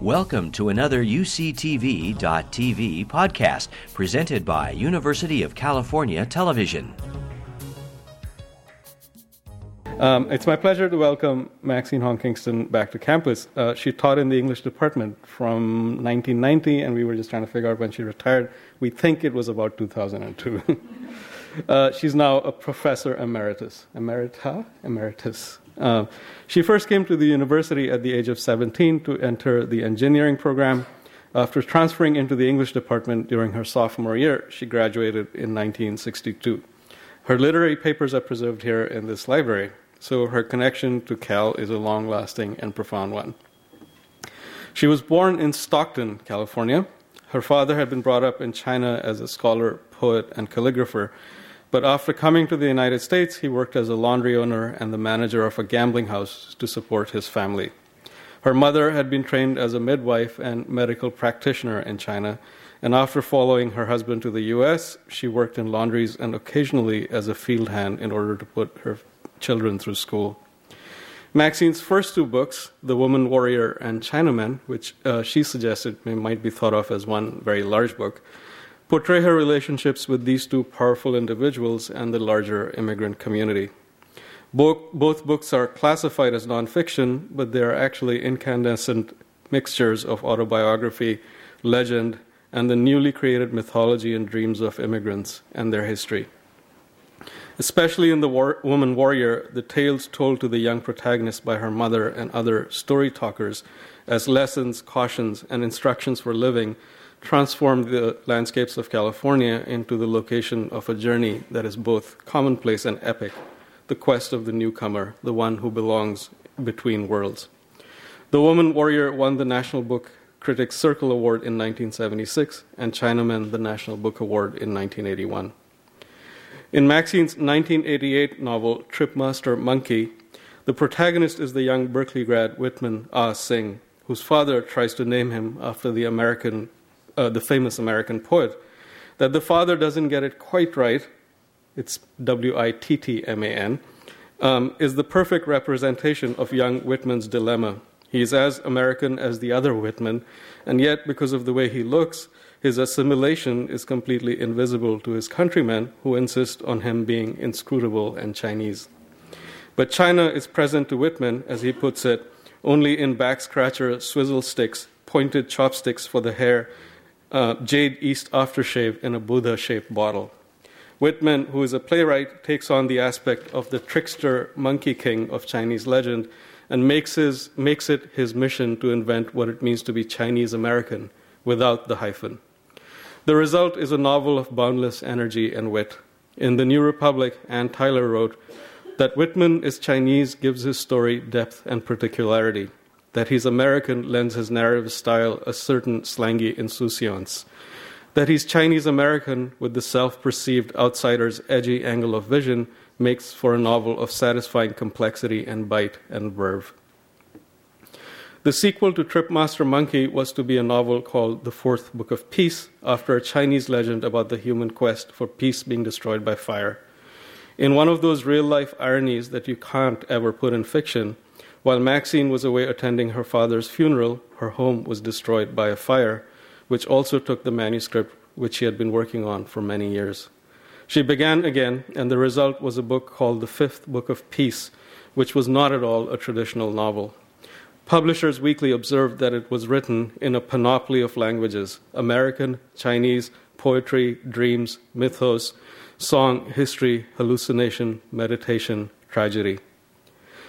Welcome to another UCTV.tv podcast presented by University of California Television. Um, it's my pleasure to welcome Maxine Hong Kingston back to campus. Uh, she taught in the English department from 1990, and we were just trying to figure out when she retired. We think it was about 2002. uh, she's now a professor emeritus. Emerita? Emeritus. Uh, she first came to the university at the age of 17 to enter the engineering program. After transferring into the English department during her sophomore year, she graduated in 1962. Her literary papers are preserved here in this library, so her connection to Cal is a long lasting and profound one. She was born in Stockton, California. Her father had been brought up in China as a scholar, poet, and calligrapher, but after coming to the United States, he worked as a laundry owner and the manager of a gambling house to support his family. Her mother had been trained as a midwife and medical practitioner in China, and after following her husband to the US, she worked in laundries and occasionally as a field hand in order to put her children through school. Maxine's first two books, The Woman Warrior and China Men, which uh, she suggested might be thought of as one very large book, portray her relationships with these two powerful individuals and the larger immigrant community. Both, both books are classified as nonfiction, but they are actually incandescent mixtures of autobiography, legend, and the newly created mythology and dreams of immigrants and their history. Especially in The War- Woman Warrior, the tales told to the young protagonist by her mother and other story talkers as lessons, cautions, and instructions for living transformed the landscapes of California into the location of a journey that is both commonplace and epic the quest of the newcomer, the one who belongs between worlds. The Woman Warrior won the National Book Critics Circle Award in 1976 and China Men the National Book Award in 1981. In Maxine's 1988 novel Tripmaster Monkey, the protagonist is the young Berkeley grad Wittman Ah Sing, whose father tries to name him after the American uh, the famous American poet, that the father doesn't get it quite right, it's W I T T M A N, um, is the perfect representation of young Wittman's dilemma. He is as American as the other Whitman, and yet, because of the way he looks, his assimilation is completely invisible to his countrymen who insist on him being inscrutable and Chinese. But China is present to Wittman, as he puts it, only in back scratcher swizzle sticks, pointed chopsticks for the hair, uh, Jade East aftershave in a Buddha shaped bottle. Wittman, who is a playwright, takes on the aspect of the trickster monkey king of Chinese legend and makes, his, makes it his mission to invent what it means to be Chinese American without the hyphen. The result is a novel of boundless energy and wit. In The New Republic, Anne Tyler wrote that Wittman is Chinese gives his story depth and particularity that he's American lends his narrative style a certain slangy insouciance. That he's Chinese American with the self perceived outsider's edgy angle of vision makes for a novel of satisfying complexity and bite and verve. The sequel to Tripmaster Monkey was to be a novel called The Fourth Book of Peace, after a Chinese legend about the human quest for peace being destroyed by fire. In one of those real life ironies that you can't ever put in fiction, while Maxine was away attending her father's funeral, her home was destroyed by a fire, which also took the manuscript which she had been working on for many years. She began again, and the result was a book called The Fifth Book of Peace, which was not at all a traditional novel. Publishers Weekly observed that it was written in a panoply of languages American, Chinese, poetry, dreams, mythos, song, history, hallucination, meditation, tragedy.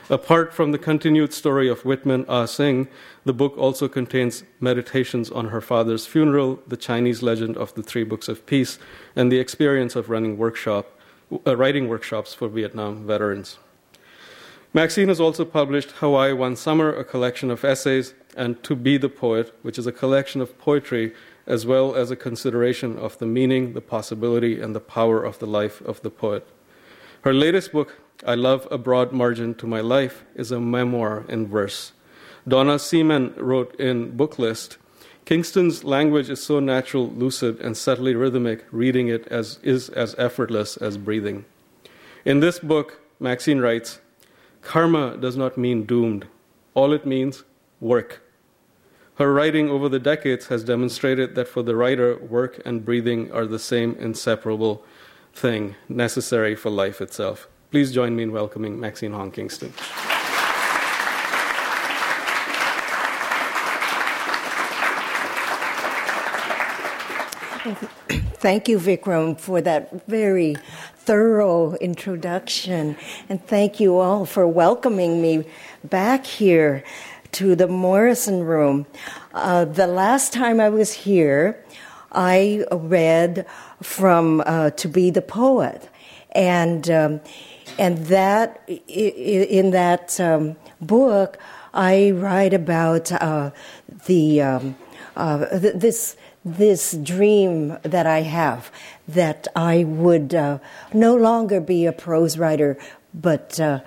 Apart from the continued story of Wittman Ah Sing, the book also contains meditations on her father's funeral, the Chinese legend of the Three Books of Peace, and the experience of running workshop, uh, writing workshops for Vietnam veterans. Maxine has also published Hawaii One Summer, a collection of essays, and To Be the Poet, which is a collection of poetry as well as a consideration of the meaning, the possibility, and the power of the life of the poet. Her latest book, I Love a Broad Margin to My Life is a memoir in verse. Donna Seaman wrote in Booklist Kingston's language is so natural, lucid, and subtly rhythmic, reading it as, is as effortless as breathing. In this book, Maxine writes Karma does not mean doomed, all it means, work. Her writing over the decades has demonstrated that for the writer, work and breathing are the same inseparable thing necessary for life itself. Please join me in welcoming Maxine Hong Kingston. Thank you, Vikram, for that very thorough introduction. And thank you all for welcoming me back here to the Morrison Room. Uh, the last time I was here, I read from uh, To Be the Poet. And, um, and that, in that um, book, I write about uh, the, um, uh, this this dream that I have that I would uh, no longer be a prose writer, but uh,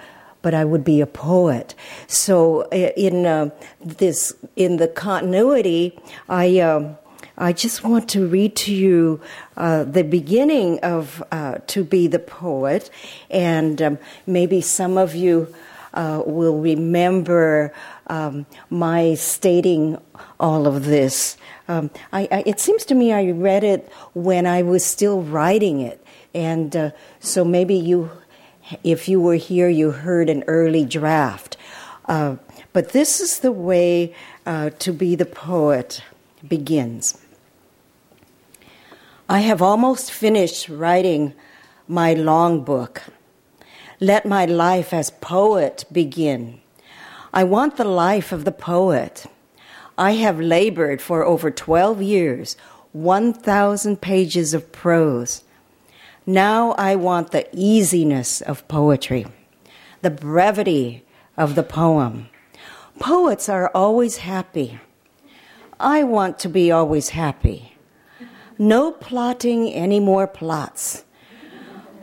but I would be a poet. So in uh, this in the continuity, I. Um, I just want to read to you uh, the beginning of uh, To Be the Poet, and um, maybe some of you uh, will remember um, my stating all of this um, I, I, it seems to me I read it when I was still writing it, and uh, so maybe you, if you were here, you heard an early draft. Uh, but this is the way uh, to be the poet begins. I have almost finished writing my long book. Let my life as poet begin. I want the life of the poet I have labored for over 12 years, 1,000 pages of prose. Now I want the easiness of poetry, the brevity of the poem. Poets are always happy. I want to be always happy. No plotting any more plots.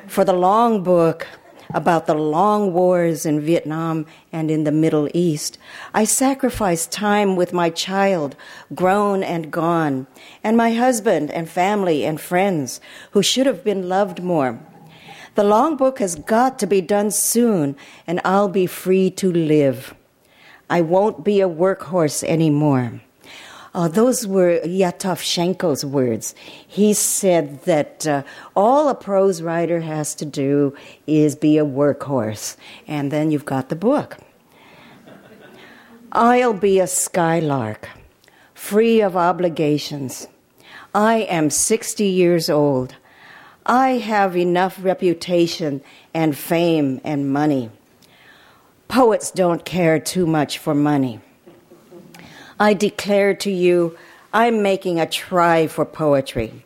For the long book, about the long wars in Vietnam and in the Middle East. I sacrificed time with my child, grown and gone, and my husband and family and friends who should have been loved more. The long book has got to be done soon, and I'll be free to live. I won't be a workhorse anymore. Uh, those were Yakov Shenko's words. He said that uh, all a prose writer has to do is be a workhorse, and then you've got the book. I'll be a skylark, free of obligations. I am 60 years old. I have enough reputation and fame and money. Poets don't care too much for money. I declare to you, I'm making a try for poetry.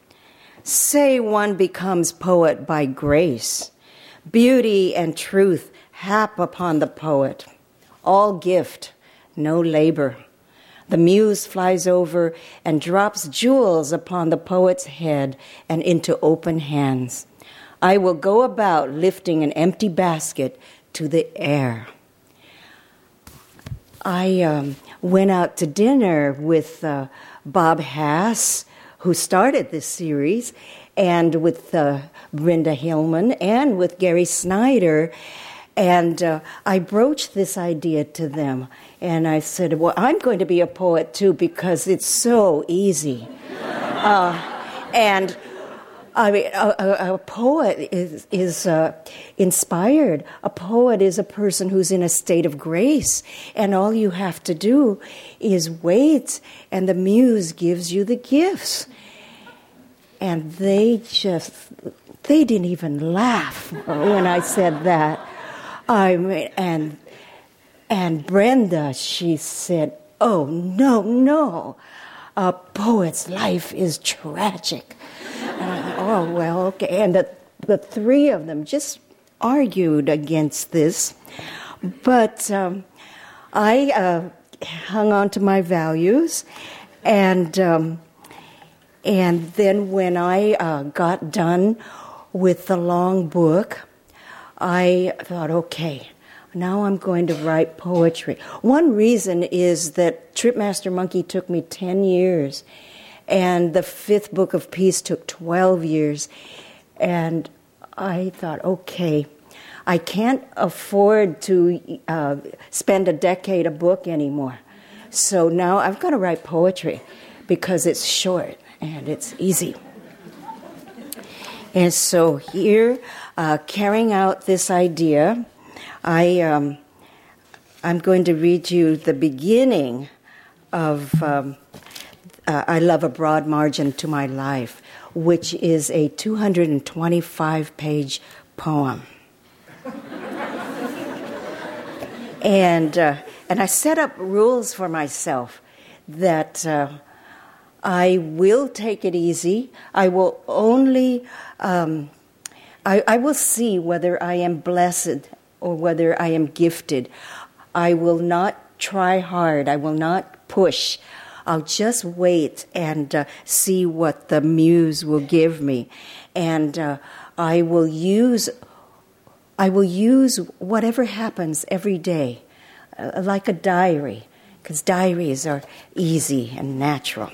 Say one becomes poet by grace. Beauty and truth hap upon the poet. All gift, no labor. The muse flies over and drops jewels upon the poet's head and into open hands. I will go about lifting an empty basket to the air. I um, went out to dinner with uh, Bob Hass, who started this series, and with uh, Brenda Hillman and with Gary Snyder. And uh, I broached this idea to them. And I said, Well, I'm going to be a poet too because it's so easy. Uh, and I mean, a, a, a poet is, is uh, inspired. A poet is a person who's in a state of grace, and all you have to do is wait, and the muse gives you the gifts. And they just, they didn't even laugh when I said that. I mean, and and Brenda, she said, "Oh no, no, a poet's life is tragic." Oh, well, okay. And the, the three of them just argued against this. But um, I uh, hung on to my values. And, um, and then when I uh, got done with the long book, I thought, okay, now I'm going to write poetry. One reason is that Tripmaster Monkey took me 10 years and the fifth book of peace took 12 years. And I thought, okay, I can't afford to uh, spend a decade a book anymore. So now I've got to write poetry because it's short and it's easy. And so here, uh, carrying out this idea, I, um, I'm going to read you the beginning of um, uh, I Love a Broad Margin to My Life, which is a 225 page poem. and, uh, and I set up rules for myself that uh, I will take it easy. I will only, um, I, I will see whether I am blessed or whether I am gifted. I will not try hard. I will not push. I'll just wait and uh, see what the muse will give me, and uh, I will use. I will use whatever happens every day, uh, like a diary, because diaries are easy and natural.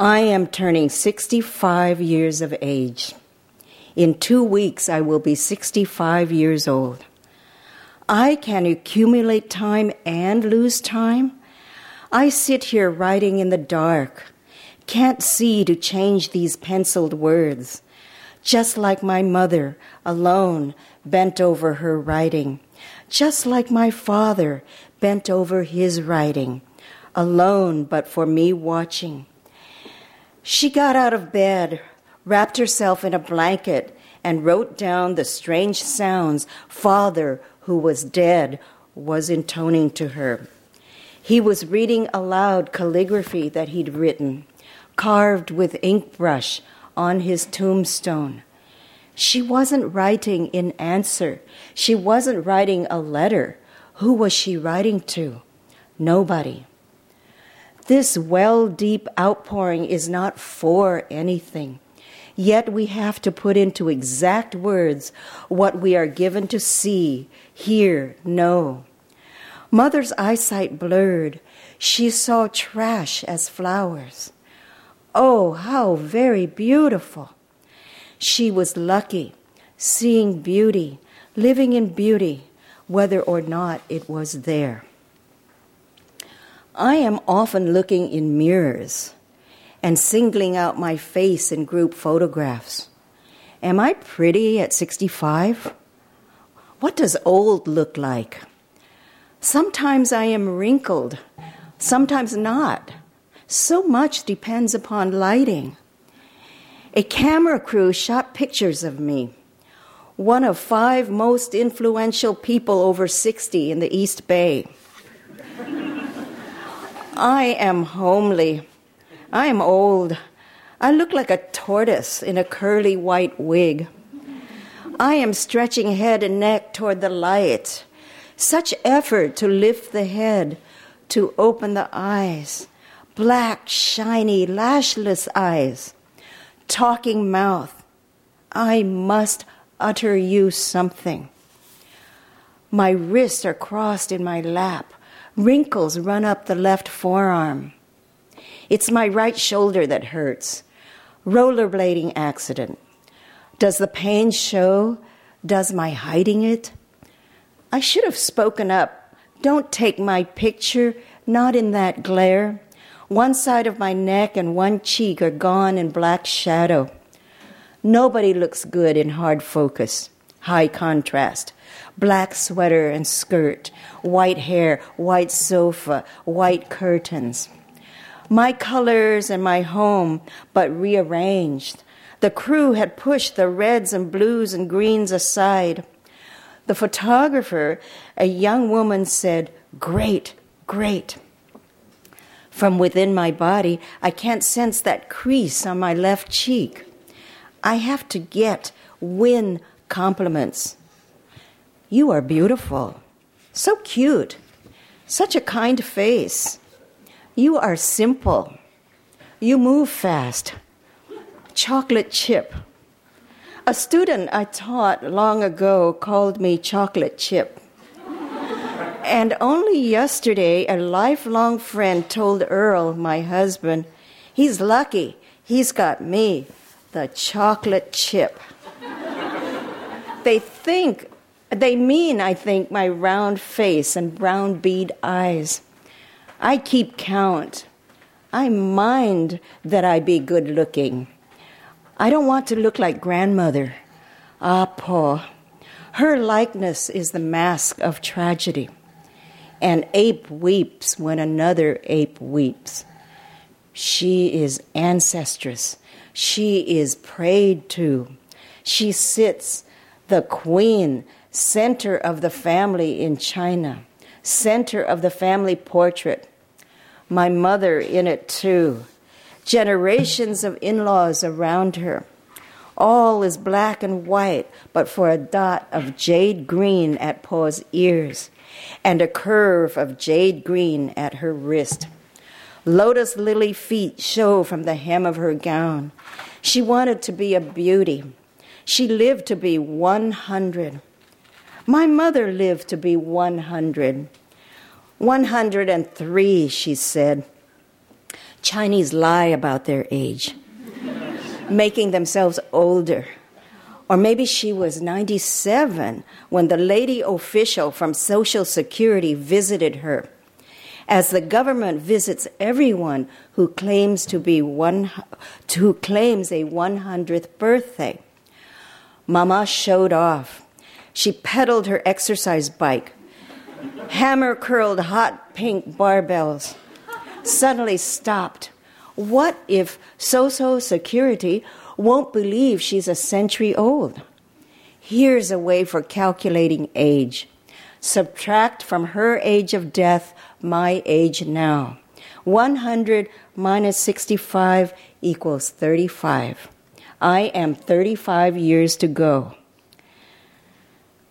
I am turning 65 years of age. In two weeks, I will be 65 years old. I can accumulate time and lose time. I sit here writing in the dark, can't see to change these penciled words, just like my mother, alone, bent over her writing, just like my father, bent over his writing, alone but for me watching. She got out of bed, wrapped herself in a blanket, and wrote down the strange sounds father, who was dead, was intoning to her. He was reading aloud calligraphy that he'd written, carved with ink brush on his tombstone. She wasn't writing in answer. She wasn't writing a letter. Who was she writing to? Nobody. This well deep outpouring is not for anything. Yet we have to put into exact words what we are given to see, hear, know. Mother's eyesight blurred. She saw trash as flowers. Oh, how very beautiful. She was lucky, seeing beauty, living in beauty, whether or not it was there. I am often looking in mirrors and singling out my face in group photographs. Am I pretty at 65? What does old look like? Sometimes I am wrinkled, sometimes not. So much depends upon lighting. A camera crew shot pictures of me, one of five most influential people over 60 in the East Bay. I am homely I am old. I look like a tortoise in a curly white wig. I am stretching head and neck toward the light. Such effort to lift the head, to open the eyes. Black, shiny, lashless eyes. Talking mouth. I must utter you something. My wrists are crossed in my lap. Wrinkles run up the left forearm. It's my right shoulder that hurts. Rollerblading accident. Does the pain show? Does my hiding it? I should have spoken up. Don't take my picture, not in that glare. One side of my neck and one cheek are gone in black shadow. Nobody looks good in hard focus, high contrast. Black sweater and skirt, white hair, white sofa, white curtains my colors and my home, but rearranged. The crew had pushed the reds and blues and greens aside. The photographer, a young woman, said, Great, great. From within my body, I can't sense that crease on my left cheek. I have to get, win compliments. You are beautiful, so cute, such a kind face. You are simple. You move fast. Chocolate chip. A student I taught long ago called me chocolate chip. and only yesterday, a lifelong friend told Earl, my husband, he's lucky. He's got me, the chocolate chip. they think They mean, I think, my round face and brown bead eyes. I keep count. I mind that I be good looking. I don't want to look like grandmother. Ah, poor. Her likeness is the mask of tragedy. An ape weeps when another ape weeps. She is ancestress. She is prayed to. She sits, the queen, center of the family in China, center of the family portrait. My mother in it too. Generations of in laws around her. All is black and white, but for a dot of jade green at Pa's ears and a curve of jade green at her wrist. Lotus lily feet show from the hem of her gown. She wanted to be a beauty. She lived to be 100. My mother lived to be 100. 103, she said. Chinese lie about their age, making themselves older. Or maybe she was 97 when the lady official from Social Security visited her. As the government visits everyone who claims to be one, who claims a 100th birthday. Mama showed off. She pedaled her exercise bike hammer curled hot pink barbells, suddenly stopped. What if Social Security won't believe she's a century old? Here's a way for calculating age. Subtract from her age of death my age now. 100 minus 65 equals 35. I am 35 years to go.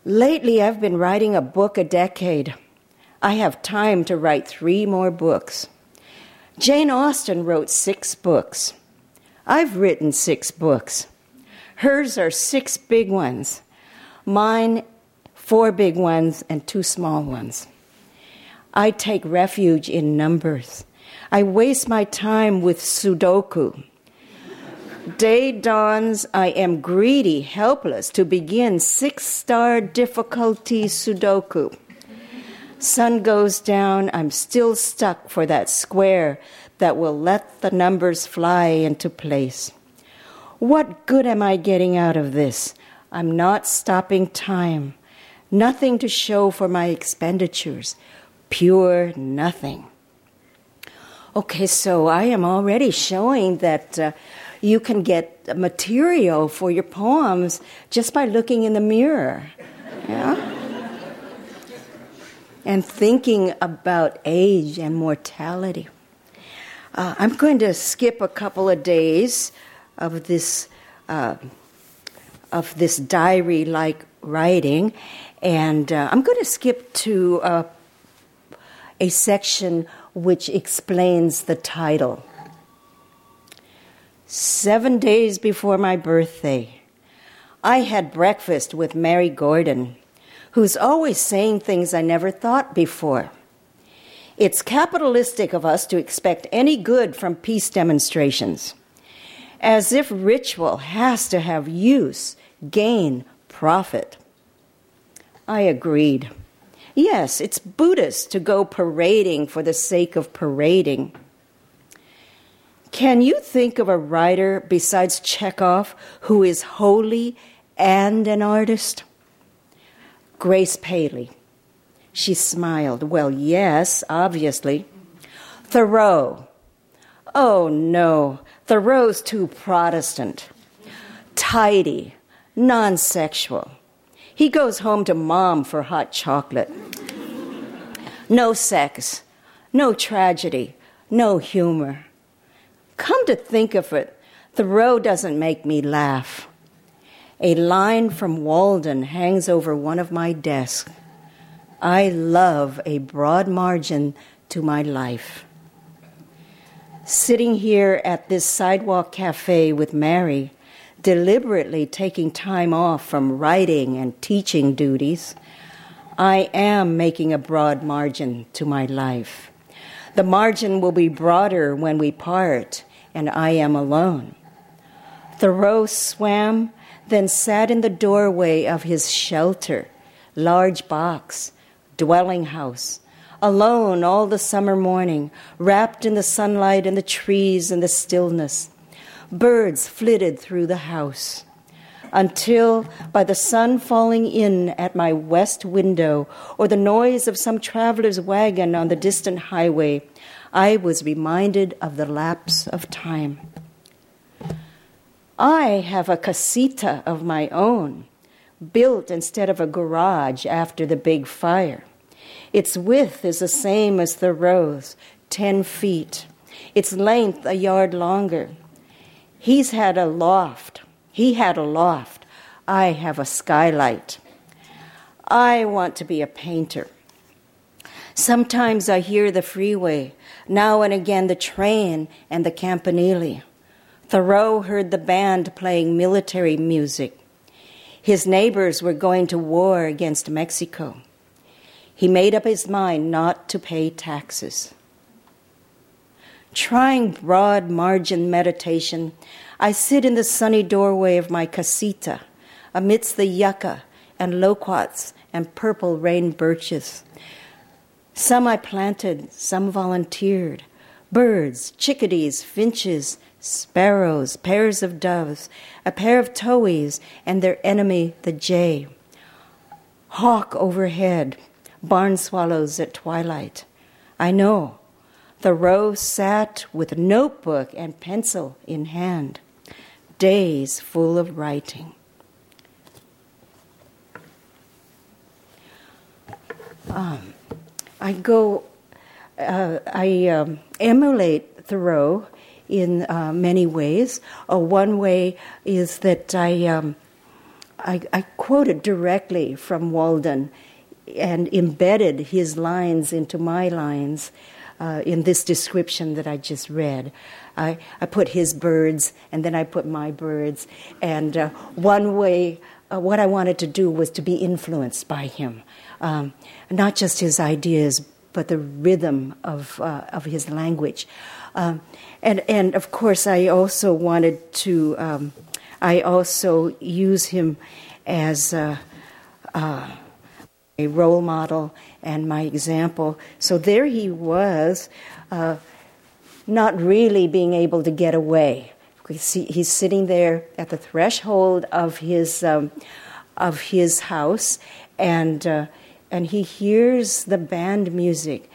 Lately, I've been writing a book a decade. I have time to write three more books. Jane Austen wrote six books. I've written six books. Hers are six big ones. Mine, four big ones and two small ones. I take refuge in numbers. I waste my time with Sudoku. Day dawns, I am greedy, helpless to begin six star difficulty Sudoku. Sun goes down, I'm still stuck for that square that will let the numbers fly into place. What good am I getting out of this? I'm not stopping time. Nothing to show for my expenditures. Pure nothing. Okay, so I am already showing that. Uh, you can get material for your poems just by looking in the mirror. Yeah? and thinking about age and mortality. Uh, I'm going to skip a couple of days of this uh, of this diary-like writing, and uh, I'm going to skip to uh, a section which explains the title. Seven days before my birthday, I had breakfast with Mary Gordon, who's always saying things I never thought before. It's capitalistic of us to expect any good from peace demonstrations, as if ritual has to have use, gain, profit. I agreed. Yes, it's Buddhist to go parading for the sake of parading. Can you think of a writer besides Chekhov who is holy and an artist? Grace Paley. She smiled. Well, yes, obviously. Thoreau. Oh, no. Thoreau's too Protestant. Tidy, non sexual. He goes home to mom for hot chocolate. No sex, no tragedy, no humor. To think of it, Thoreau doesn't make me laugh. A line from Walden hangs over one of my desks. I love a broad margin to my life. Sitting here at this sidewalk cafe with Mary, deliberately taking time off from writing and teaching duties, I am making a broad margin to my life. The margin will be broader when we part and I am alone. Thoreau swam, then sat in the doorway of his shelter, large box, dwelling house, alone all the summer morning, wrapped in the sunlight and the trees and the stillness. Birds flitted through the house until, by the sun falling in at my west window or the noise of some traveler's wagon on the distant highway, I was reminded of the lapse of time. I have a casita of my own, built instead of a garage after the big fire. Its width is the same as Thoreau's, 10 feet. Its length a yard longer. He's had a loft. He had a loft. I have a skylight. I want to be a painter. Sometimes I hear the freeway, now and again the train and the campanile. Thoreau heard the band playing military music. His neighbors were going to war against Mexico. He made up his mind not to pay taxes. Trying broad margin meditation, I sit in the sunny doorway of my casita amidst the yucca and loquats and purple rain birches. Some I planted, some volunteered. Birds, chickadees, finches, sparrows, pairs of doves, a pair of towhees, and their enemy, the jay. Hawk overhead, barn swallows at twilight. I know. Thoreau sat with notebook and pencil in hand, days full of writing. Um, I go, uh, I um, emulate Thoreau in uh, many ways. Uh, one way is that I, um, I, I, quoted directly from Walden and embedded his lines into my lines uh, in this description that I just read. I, I put his birds and then I put my birds. And uh, one way, uh, what I wanted to do was to be influenced by him. Um, not just his ideas, but the rhythm of, uh, of his language. Um, and, and of course, I also wanted to, um, I also use him as a, uh, a, role model and my example. So there he was, uh, not really being able to get away. He's sitting there at the threshold of his, um, of his house, and, uh, and he hears the band music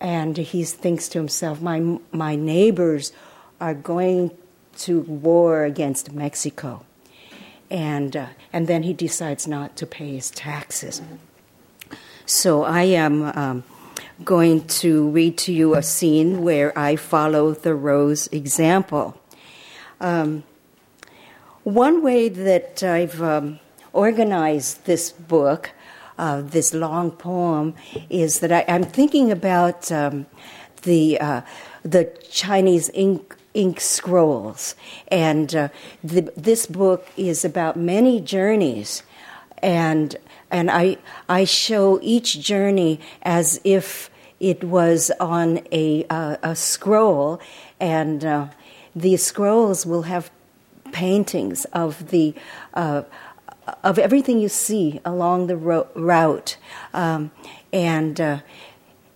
and he thinks to himself, my, my neighbors are going to war against Mexico. And, uh, and then he decides not to pay his taxes. So I am um, going to read to you a scene where I follow Thoreau's example. Um, one way that I've um, organized this book uh, this long poem is that I, am thinking about um, the uh, the Chinese ink ink scrolls, and uh, the, this book is about many journeys, and and I I show each journey as if it was on a a scroll, and uh, the scrolls will have paintings of the uh, of everything you see along the ro- route, um, and uh,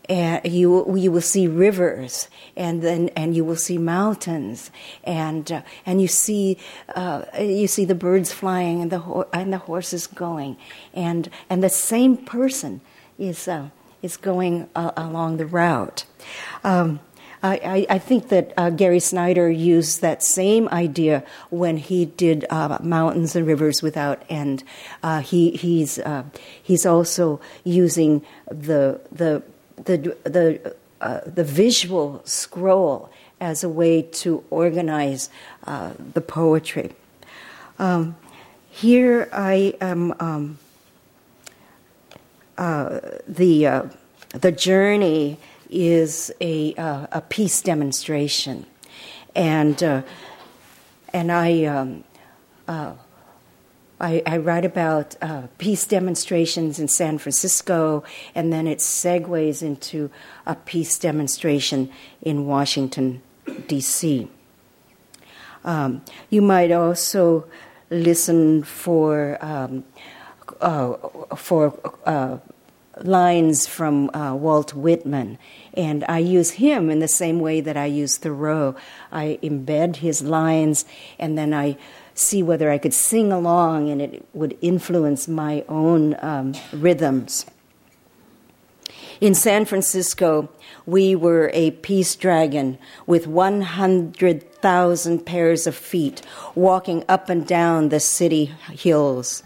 and you you will see rivers, and then and you will see mountains, and uh, and you see uh, you see the birds flying and the ho- and the horses going, and and the same person is uh, is going uh, along the route. Um, I, I, think that uh, Gary Snyder used that same idea when he did uh, Mountains and Rivers Without End. Uh, he, he's, uh, he's also using the, the, the, the, uh, the visual scroll as a way to organize uh, the poetry. Um, here I am. Um, the the journey is a, uh, a peace demonstration. And, uh, and I, um, uh, I, I, write about uh, peace demonstrations in San Francisco, and then it segues into a peace demonstration in Washington, D.C. Um, you might also listen for um, uh, for uh, lines from uh, Walt Whitman. And I use him in the same way that I use Thoreau. I embed his lines and then I see whether I could sing along and it would influence my own um, rhythms. In San Francisco, we were a peace dragon with 100,000 pairs of feet walking up and down the city hills.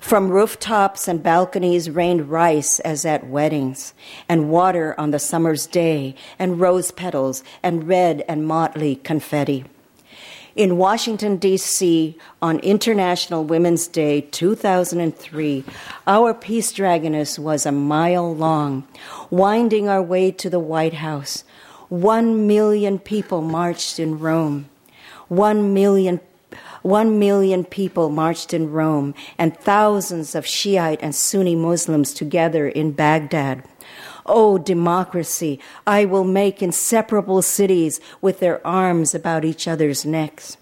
From rooftops and balconies rained rice as at weddings, and water on the summer's day, and rose petals, and red and motley confetti. In Washington, D.C., on International Women's Day 2003, our Peace Dragoness was a mile long, winding our way to the White House. One million people marched in Rome. One million one million people marched in Rome, and thousands of Shiite and Sunni Muslims together in Baghdad. Oh, democracy, I will make inseparable cities with their arms about each other's necks.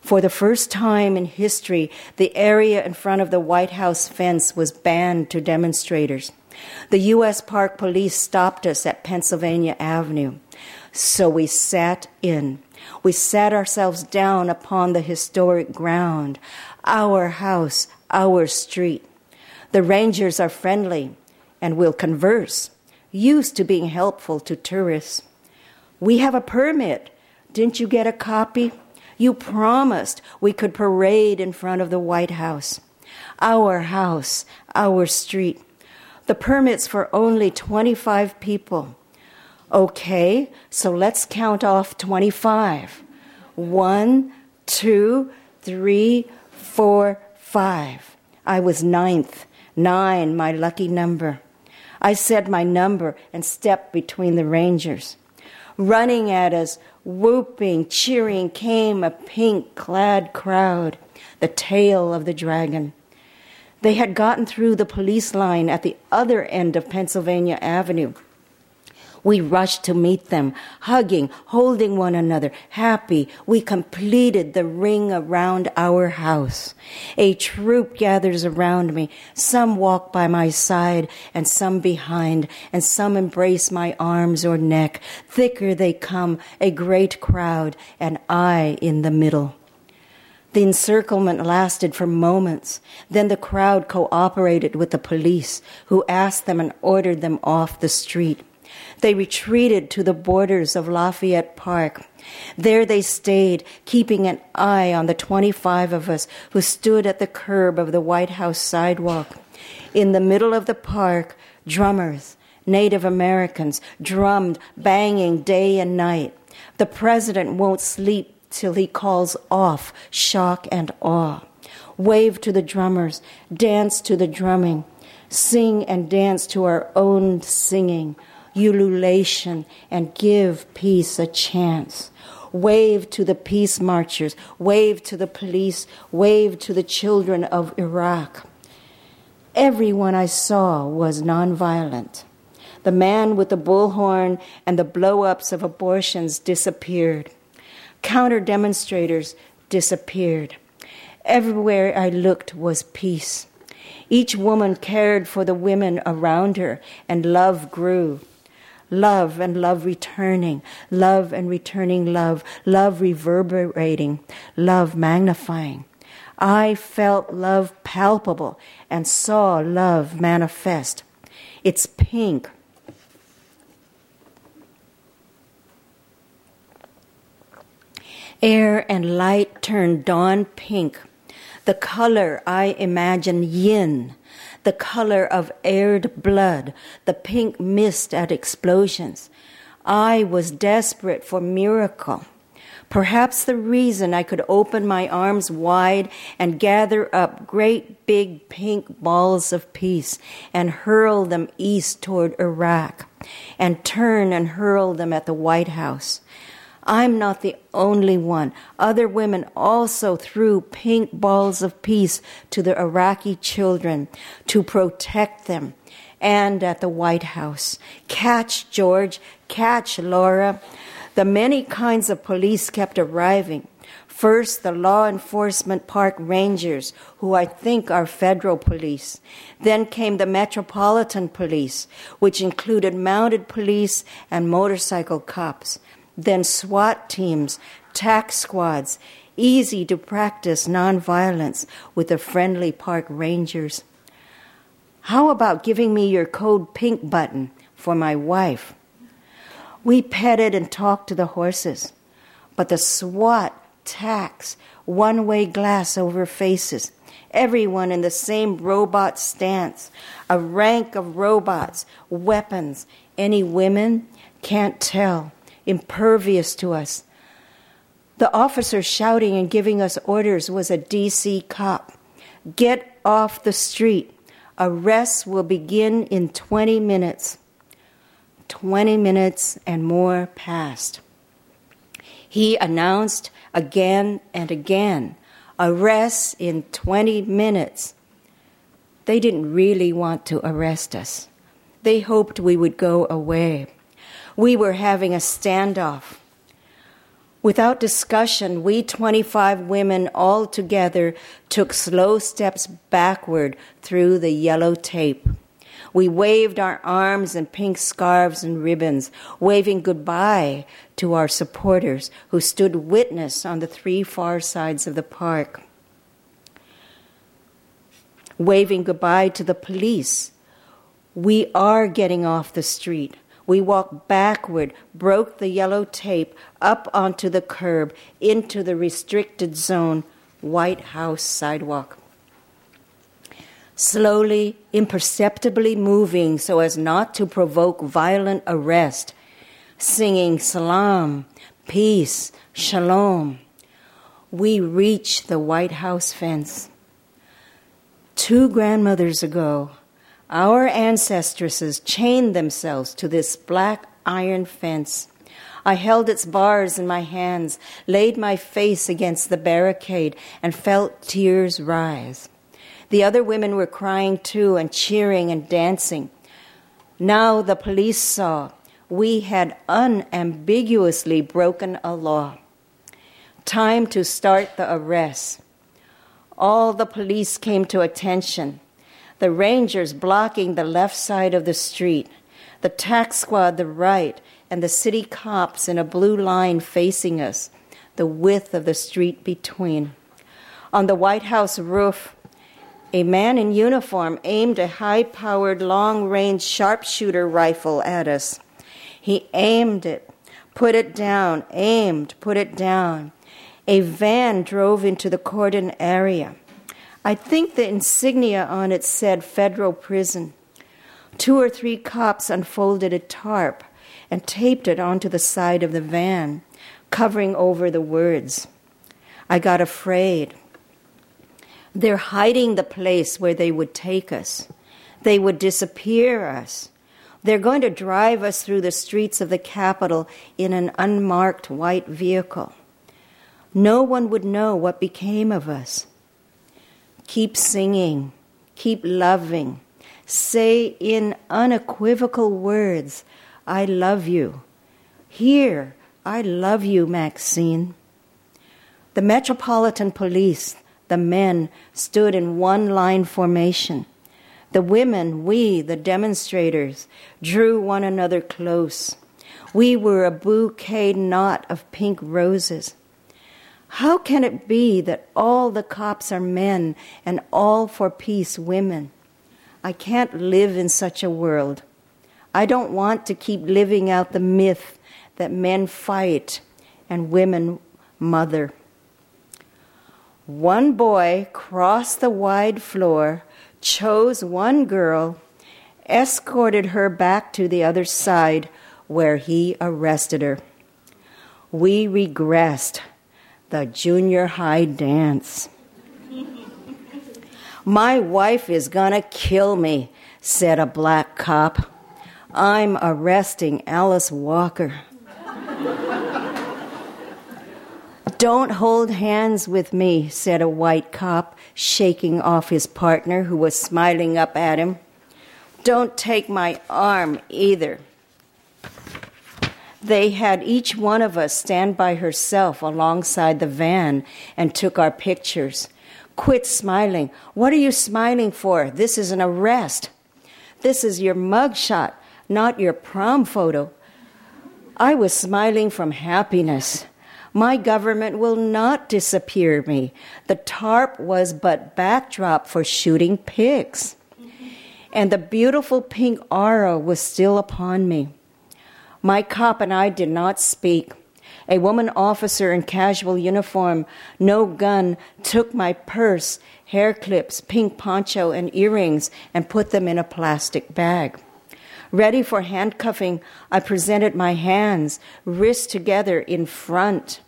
For the first time in history, the area in front of the White House fence was banned to demonstrators. The U.S. Park Police stopped us at Pennsylvania Avenue. So we sat in. We sat ourselves down upon the historic ground, our house, our street. The rangers are friendly and will converse used to being helpful to tourists. We have a permit. Didn't you get a copy? You promised we could parade in front of the White House. Our house, our street. The permit's for only 25 people. Okay, so let's count off 25. One, two, three, four, five. I was ninth. Nine, my lucky number. I said my number and stepped between the rangers. Running at us, whooping, cheering, came a pink clad crowd, the tail of the dragon. They had gotten through the police line at the other end of Pennsylvania Avenue. We rushed to meet them, hugging, holding one another, happy. We completed the ring around our house. A troop gathers around me. Some walk by my side and some behind, and some embrace my arms or neck. Thicker they come, a great crowd, and I in the middle. The encirclement lasted for moments. Then the crowd cooperated with the police, who asked them and ordered them off the street. They retreated to the borders of Lafayette Park. There they stayed, keeping an eye on the 25 of us who stood at the curb of the White House sidewalk. In the middle of the park, drummers, Native Americans, drummed, banging day and night. The president won't sleep till he calls off shock and awe. Wave to the drummers, dance to the drumming, sing and dance to our own singing ululation and give peace a chance. Wave to the peace marchers, wave to the police, wave to the children of Iraq. Everyone I saw was nonviolent. The man with the bullhorn and the blow ups of abortions disappeared. Counter demonstrators disappeared. Everywhere I looked was peace. Each woman cared for the women around her, and love grew love and love returning, love and returning love, love reverberating, love magnifying. I felt love palpable and saw love manifest. It's pink. Air and light turned dawn pink. The color I imagine yin the color of aired blood, the pink mist at explosions. I was desperate for miracle. Perhaps the reason I could open my arms wide and gather up great big pink balls of peace and hurl them east toward Iraq and turn and hurl them at the White House. I'm not the only one. Other women also threw pink balls of peace to the Iraqi children to protect them and at the White House. Catch, George, catch, Laura. The many kinds of police kept arriving First, the law enforcement park rangers, who I think are federal police. Then came the Metropolitan Police, which included mounted police and motorcycle cops. Then SWAT teams, tac squads, easy to practice nonviolence with the friendly park rangers. How about giving me your code pink button for my wife? We petted and talked to the horses, but the SWAT tax, one way glass over faces, everyone in the same robot stance, a rank of robots, weapons. Any women? Can't tell, impervious to us. The officer shouting and giving us orders was a DC cop. Get off the street. Arrests will begin in 20 minutes. 20 minutes and more passed. He announced again and again arrests in 20 minutes. They didn't really want to arrest us. They hoped we would go away. We were having a standoff. Without discussion, we 25 women all together took slow steps backward through the yellow tape. We waved our arms and pink scarves and ribbons, waving goodbye to our supporters who stood witness on the three far sides of the park. Waving goodbye to the police. We are getting off the street. We walked backward, broke the yellow tape up onto the curb, into the restricted zone, White House sidewalk slowly, imperceptibly moving so as not to provoke violent arrest, singing salam, peace, shalom. We reach the White House fence. Two grandmothers ago, our ancestresses chained themselves to this black iron fence. I held its bars in my hands, laid my face against the barricade, and felt tears rise. The other women were crying too and cheering and dancing. Now the police saw we had unambiguously broken a law. Time to start the arrests. All the police came to attention. The rangers blocking the left side of the street, the tac squad the right, and the city cops in a blue line facing us, the width of the street between. On the White House roof, a man in uniform aimed a high powered, long range sharpshooter rifle at us. He aimed it, put it down, aimed, put it down. A van drove into the cordon area. I think the insignia on it said federal prison. Two or three cops unfolded a tarp and taped it onto the side of the van, covering over the words. I got afraid. They're hiding the place where they would take us. They would disappear us. They're going to drive us through the streets of the capital in an unmarked white vehicle. No one would know what became of us. Keep singing, keep loving. Say in unequivocal words, I love you. Here, I love you, Maxine. The Metropolitan Police, the men stood in one line formation. The women, we, the demonstrators, drew one another close. We were a bouquet knot of pink roses. How can it be that all the cops are men and all for peace women? I can't live in such a world. I don't want to keep living out the myth that men fight and women mother. One boy crossed the wide floor, chose one girl, escorted her back to the other side where he arrested her. We regressed the junior high dance. My wife is gonna kill me, said a black cop. I'm arresting Alice Walker. Don't hold hands with me, said a white cop, shaking off his partner who was smiling up at him. Don't take my arm either. They had each one of us stand by herself alongside the van and took our pictures. Quit smiling. What are you smiling for? This is an arrest. This is your mugshot, not your prom photo. I was smiling from happiness. My government will not disappear me. The tarp was but backdrop for shooting pigs. And the beautiful pink aura was still upon me. My cop and I did not speak. A woman officer in casual uniform, no gun, took my purse, hair clips, pink poncho, and earrings and put them in a plastic bag. Ready for handcuffing, I presented my hands, wrists together in front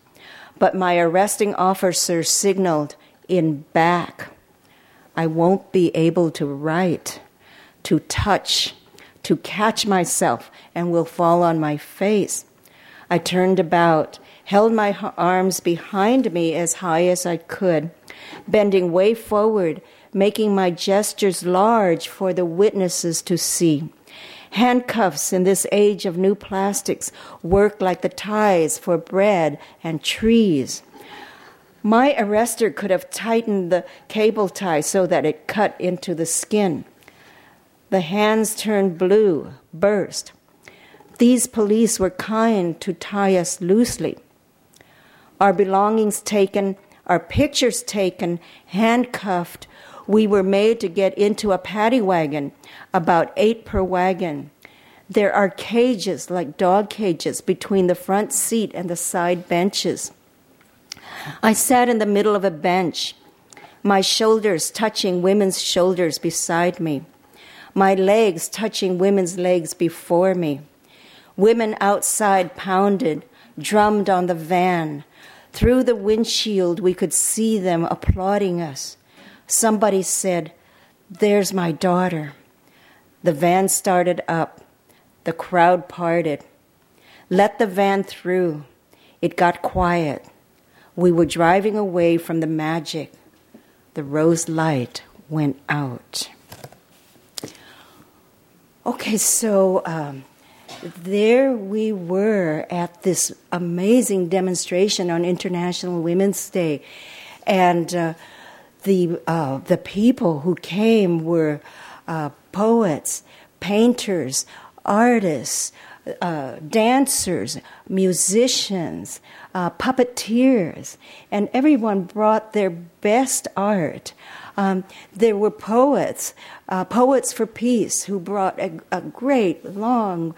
but my arresting officer signaled in back. I won't be able to write, to touch, to catch myself, and will fall on my face. I turned about, held my arms behind me as high as I could, bending way forward, making my gestures large for the witnesses to see. Handcuffs in this age of new plastics work like the ties for bread and trees. My arrestor could have tightened the cable tie so that it cut into the skin. The hands turned blue, burst. These police were kind to tie us loosely. Our belongings taken, our pictures taken, handcuffed, we were made to get into a paddy wagon, about eight per wagon. There are cages, like dog cages, between the front seat and the side benches. I sat in the middle of a bench, my shoulders touching women's shoulders beside me, my legs touching women's legs before me. Women outside pounded, drummed on the van. Through the windshield, we could see them applauding us. Somebody said, There's my daughter. The van started up. The crowd parted. Let the van through. It got quiet. We were driving away from the magic. The rose light went out. Okay, so um, there we were at this amazing demonstration on International Women's Day. And uh, the, uh, the people who came were uh, poets, painters, artists, uh, dancers, musicians, uh, puppeteers, and everyone brought their best art. Um, there were poets, uh, poets for peace, who brought a, a great long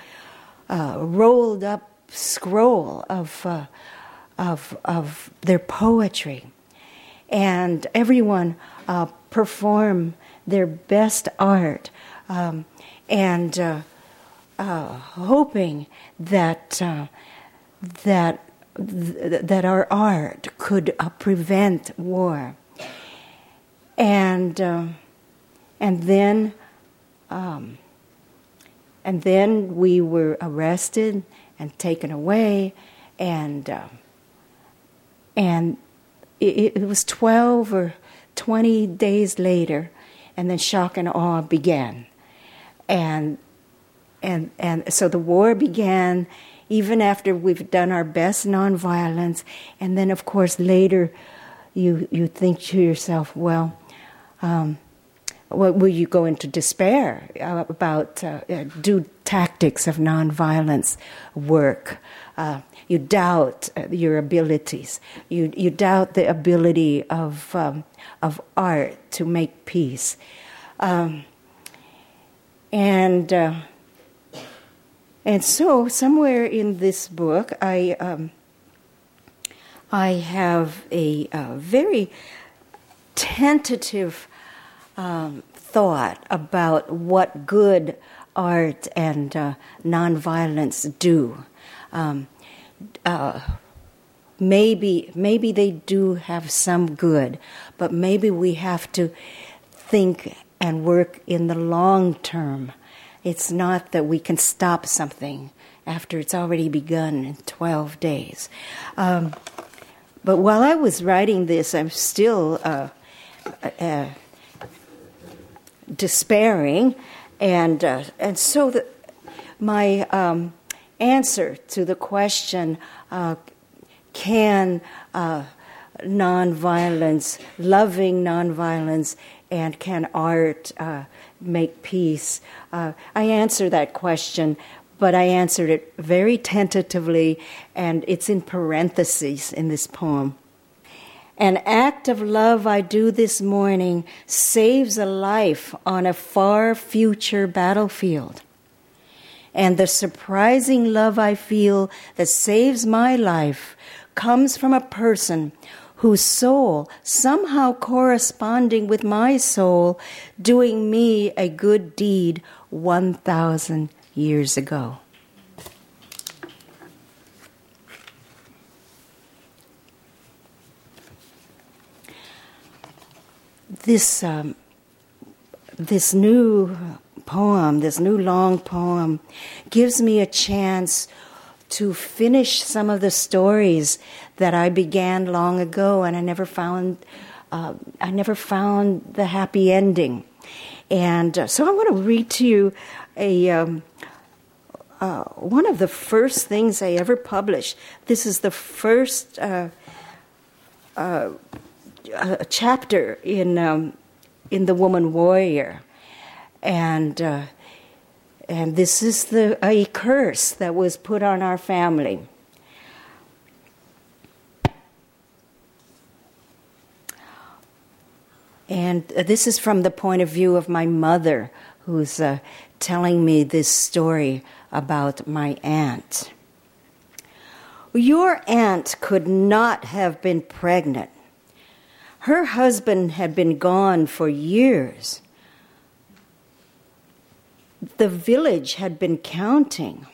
uh, rolled up scroll of, of, of their poetry. And everyone uh, perform their best art um, and uh, uh, hoping that uh, that th- that our art could uh, prevent war and uh, and then um, and then we were arrested and taken away and and it, it was 12 or 20 days later, and then shock and awe began. And, and, and so the war began even after we've done our best nonviolence. And then, of course, later you, you think to yourself, well, um, will you go into despair about uh, do tactics of nonviolence work? Uh, you doubt uh, your abilities. You, you doubt the ability of, um, of art to make peace. Um, and, uh, and so, somewhere in this book, I, um, I have a, a very tentative um, thought about what good art and uh, nonviolence do. Um, uh, maybe maybe they do have some good, but maybe we have to think and work in the long term. It's not that we can stop something after it's already begun in 12 days. Um, but while I was writing this, I'm still uh, uh, despairing, and uh, and so the, my um, answer to the question uh, can uh, nonviolence, loving nonviolence, and can art uh, make peace? Uh, I answer that question, but I answered it very tentatively, and it's in parentheses in this poem. An act of love I do this morning saves a life on a far future battlefield. And the surprising love I feel that saves my life comes from a person whose soul, somehow corresponding with my soul, doing me a good deed 1,000 years ago. This, um, this new poem, this new long poem, gives me a chance to finish some of the stories that I began long ago, and I never found. Uh, I never found the happy ending, and uh, so I want to read to you a um, uh, one of the first things I ever published. This is the first uh, uh, chapter in um, in the Woman Warrior, and uh, and this is the a curse that was put on our family. And this is from the point of view of my mother, who's uh, telling me this story about my aunt. Your aunt could not have been pregnant. Her husband had been gone for years. The village had been counting.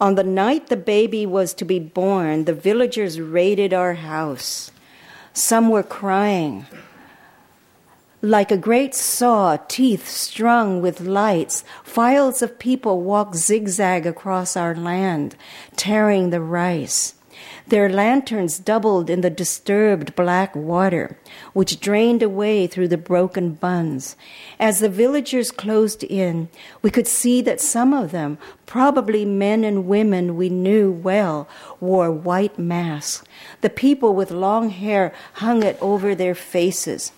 On the night the baby was to be born, the villagers raided our house. Some were crying. Like a great saw, teeth strung with lights, files of people walked zigzag across our land, tearing the rice. Their lanterns doubled in the disturbed black water, which drained away through the broken bunds. As the villagers closed in, we could see that some of them, probably men and women we knew well, wore white masks. The people with long hair hung it over their faces.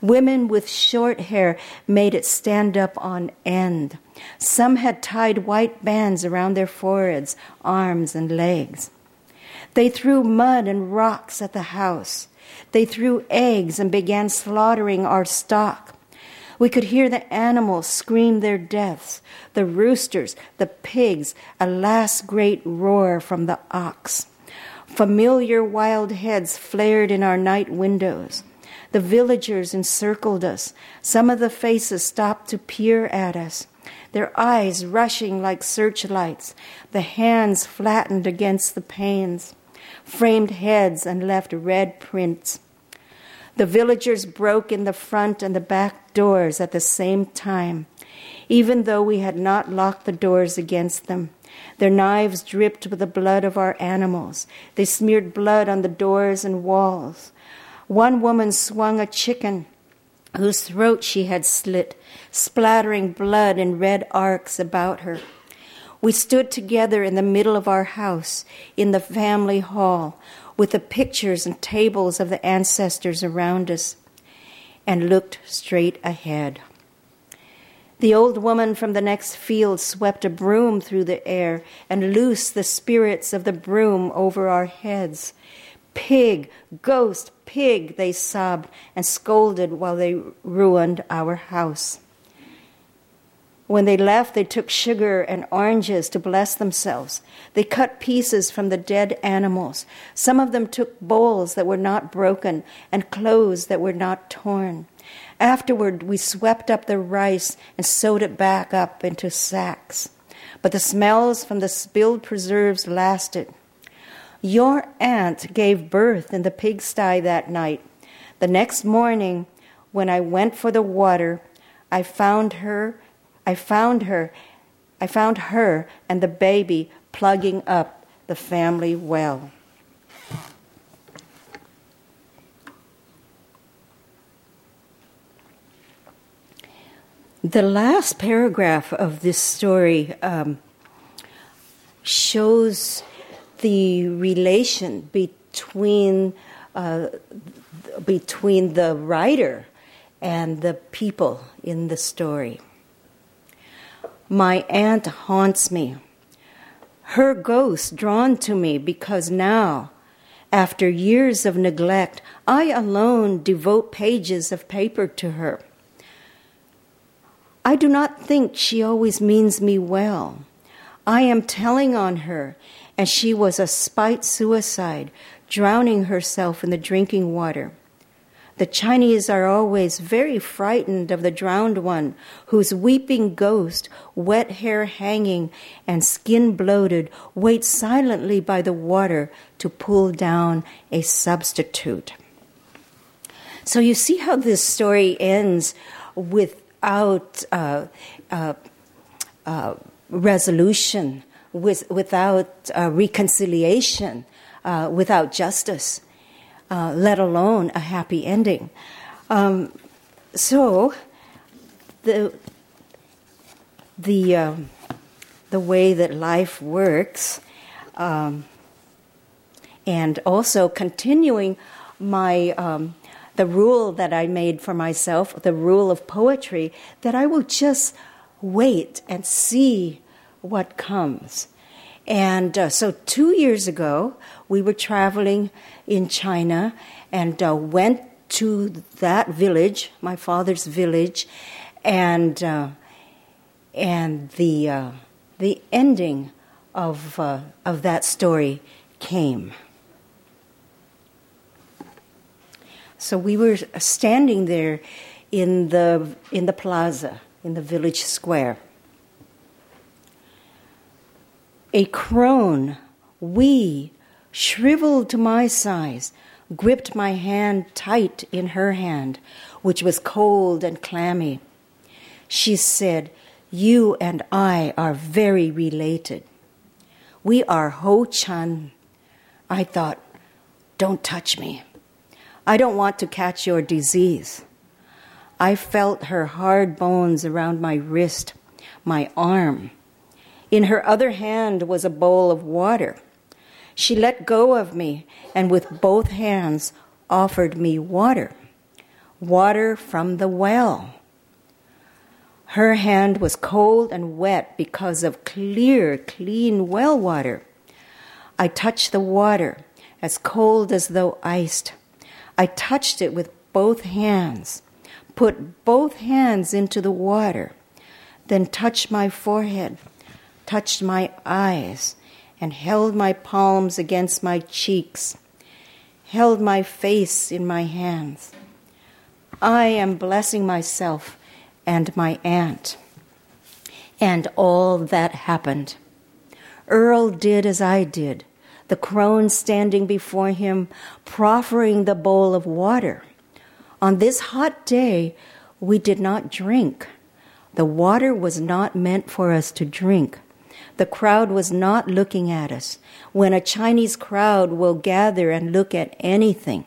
Women with short hair made it stand up on end. Some had tied white bands around their foreheads, arms, and legs. They threw mud and rocks at the house. They threw eggs and began slaughtering our stock. We could hear the animals scream their deaths, the roosters, the pigs, a last great roar from the ox. Familiar wild heads flared in our night windows. The villagers encircled us. Some of the faces stopped to peer at us, their eyes rushing like searchlights, the hands flattened against the panes framed heads, and left red prints. The villagers broke in the front and the back doors at the same time, even though we had not locked the doors against them. Their knives dripped with the blood of our animals. They smeared blood on the doors and walls. One woman swung a chicken whose throat she had slit, splattering blood in red arcs about her. We stood together in the middle of our house, in the family hall, with the pictures and tables of the ancestors around us, and looked straight ahead. The old woman from the next field swept a broom through the air and loosed the spirits of the broom over our heads. Pig, ghost, pig, they sobbed and scolded while they ruined our house. When they left, they took sugar and oranges to bless themselves. They cut pieces from the dead animals. Some of them took bowls that were not broken and clothes that were not torn. Afterward, we swept up the rice and sewed it back up into sacks. But the smells from the spilled preserves lasted. Your aunt gave birth in the pigsty that night. The next morning, when I went for the water, I found her I found her, I found her and the baby plugging up the family well. The last paragraph of this story um, shows the relation between uh, between the writer and the people in the story. My aunt haunts me. Her ghost drawn to me because now, after years of neglect, I alone devote pages of paper to her. I do not think she always means me well. I am telling on her, and she was a spite suicide, drowning herself in the drinking water. The Chinese are always very frightened of the drowned one, whose weeping ghost, wet hair hanging and skin bloated, waits silently by the water to pull down a substitute. So you see how this story ends without uh, uh, uh, resolution, with, without uh, reconciliation, uh, without justice uh, let alone a happy ending. Um, so, the the um, the way that life works, um, and also continuing my um, the rule that I made for myself, the rule of poetry, that I will just wait and see what comes. And uh, so, two years ago, we were traveling in China and uh, went to that village, my father's village, and uh, and the uh, the ending of uh, of that story came. So we were standing there in the in the plaza in the village square a crone, wee, shriveled to my size, gripped my hand tight in her hand, which was cold and clammy. She said, You and I are very related. We are Ho Chan. I thought, Don't touch me. I don't want to catch your disease. I felt her hard bones around my wrist, my arm. In her other hand was a bowl of water. She let go of me and with both hands offered me water. Water from the well. Her hand was cold and wet because of clear, clean well water. I touched the water, as cold as though iced. I touched it with both hands, put both hands into the water, then touched my forehead touched my eyes, and held my palms against my cheeks, held my face in my hands. I am blessing myself and my aunt. And all that happened. Earl did as I did, the crone standing before him, proffering the bowl of water. On this hot day, we did not drink. The water was not meant for us to drink. The crowd was not looking at us. When a Chinese crowd will gather and look at anything,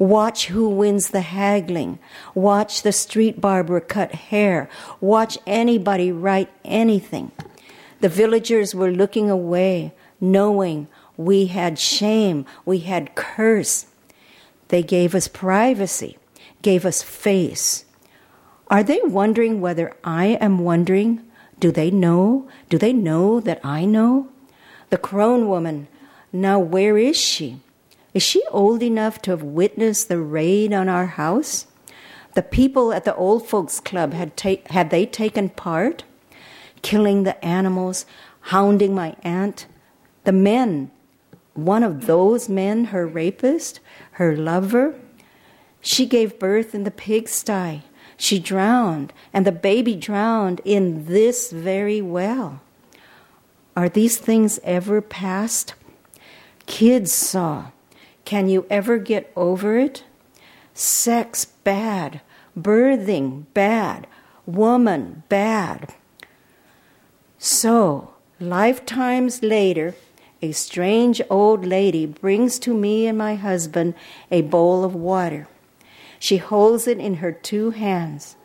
Watch who wins the haggling. Watch the street barber cut hair. Watch anybody write anything. The villagers were looking away, knowing we had shame, we had curse. They gave us privacy, gave us face. Are they wondering whether I am wondering do they know? Do they know that I know? The crone woman, now where is she? Is she old enough to have witnessed the raid on our house? The people at the old folks club had, ta- had they taken part? Killing the animals, hounding my aunt? The men, one of those men her rapist, her lover? She gave birth in the pigsty. She drowned, and the baby drowned in this very well. Are these things ever past? Kids saw. Can you ever get over it? Sex bad, birthing bad, woman bad. So, lifetimes later, a strange old lady brings to me and my husband a bowl of water. She holds it in her two hands.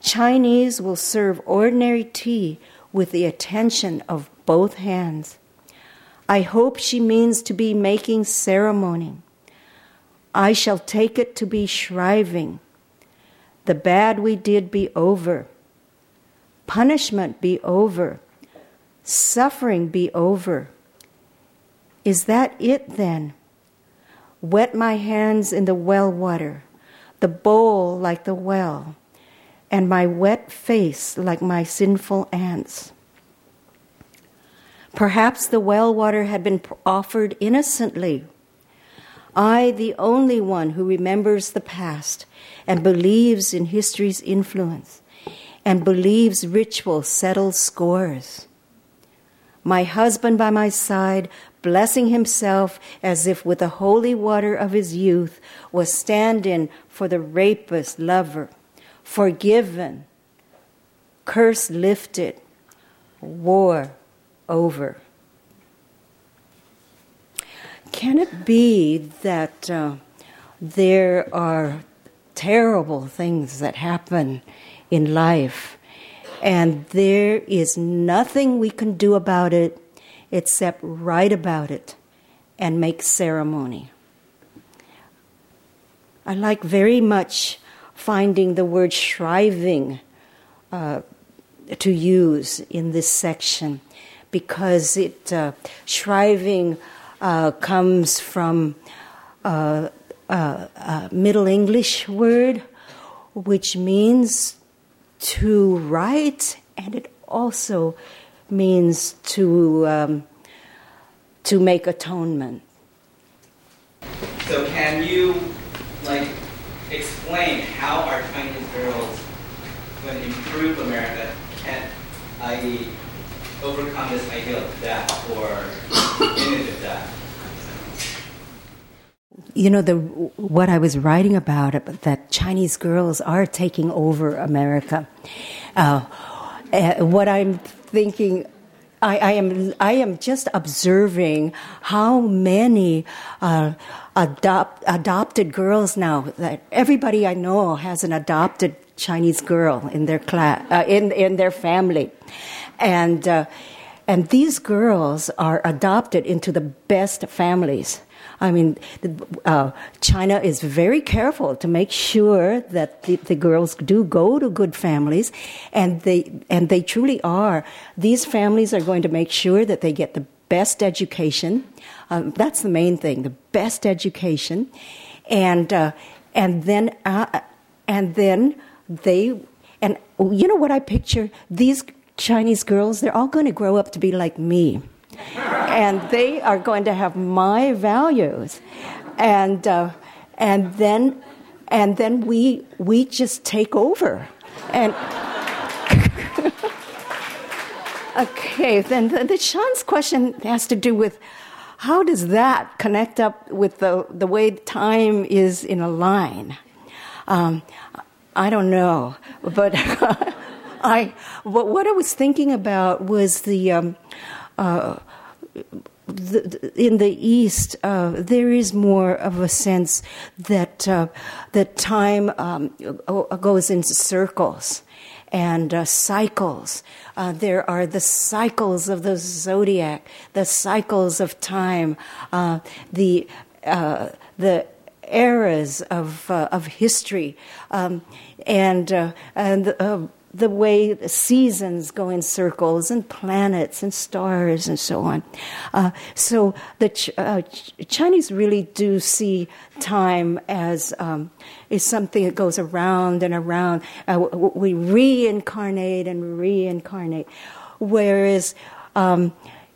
Chinese will serve ordinary tea with the attention of both hands. I hope she means to be making ceremony. I shall take it to be shriving. The bad we did be over. Punishment be over. Suffering be over. Is that it then? Wet my hands in the well water, the bowl like the well, and my wet face like my sinful aunts. Perhaps the well water had been offered innocently. I, the only one who remembers the past and believes in history's influence and believes ritual settles scores. My husband by my side, blessing himself as if with the holy water of his youth, was standing for the rapist lover, forgiven, curse lifted, war over. Can it be that uh, there are terrible things that happen in life and there is nothing we can do about it except write about it and make ceremony? I like very much finding the word shriving uh, to use in this section because it uh, shriving uh, comes from a, a Middle English word which means to write, and it also means to um, to make atonement. So, can you like explain how our Chinese girls to improve America? Can I overcome this idea of death or image of death? You know, the what I was writing about that Chinese girls are taking over America. Uh, uh, what I'm thinking I, I, am I am just observing how many uh, adopt, adopted girls now that everybody I know has an adopted Chinese girl in their class uh, in in their family, and uh, and these girls are adopted into the best families. I mean, uh, China is very careful to make sure that the, the, girls do go to good families, and they and they truly are. These families are going to make sure that they get the best education. Um, that's the main thing: the best education, and uh, and then uh, and then they and you know what I picture these Chinese girls? They're all going to grow up to be like me and they are going to have my values, and uh, and then and then we we just take over, and. okay, then the, the Sean's question has to do with how does that connect up with the, the way time is in a line? Um, I don't know, but I. But what I was thinking about was the um, the, in the East, uh, there is more of a sense that uh, that time um, goes in circles and uh, cycles. Uh, there are the cycles of the zodiac, the cycles of time, uh, the uh, the eras of of history, um, and and the way the seasons go in circles and planets and stars and so on. Uh, so the Ch- uh, Chinese really do see time as um, is something that goes around and around. Uh, we reincarnate and reincarnate, whereas um,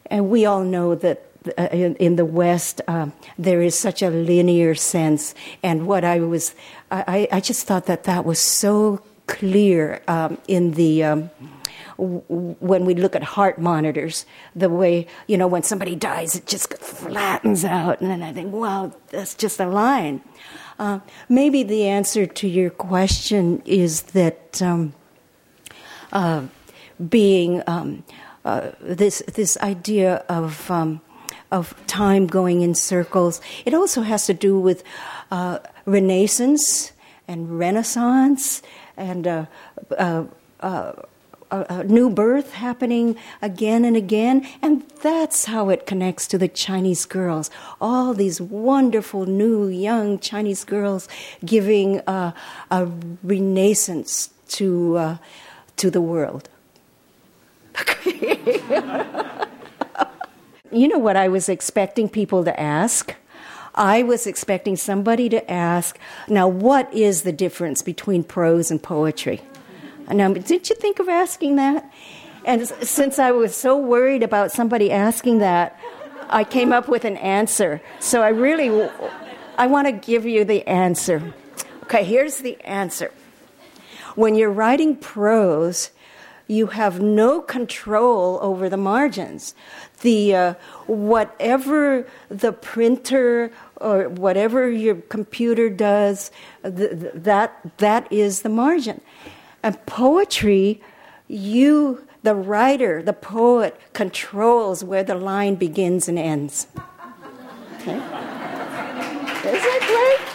and we all know that uh, in, in, the West, um, there is such a linear sense. And what I was, I, I just thought that that was so clear um, in the. Um, when we look at heart monitors, the way, you know, when somebody dies, it just flattens out. And then I think, wow, that's just a line. Uh, maybe the answer to your question is that um, uh, being um, uh, this, this idea of, um, of time going in circles, it also has to do with uh, Renaissance and Renaissance and uh, uh, uh, a, new birth happening again and again. And that's how it connects to the Chinese girls. All these wonderful new young Chinese girls giving uh, a renaissance to, uh, to the world. you know what I was expecting people to ask? I was expecting somebody to ask, now, what is the difference between prose and poetry? Now, did you think of asking that? And since I was so worried about somebody asking that, I came up with an answer. So I really, I want to give you the answer. Okay, here's the answer. When you're writing prose, you have no control over the margins. The uh, whatever the printer or whatever your computer does, th- that that is the margin. And poetry, you, the writer, the poet, controls where the line begins and ends. Okay? Is it great?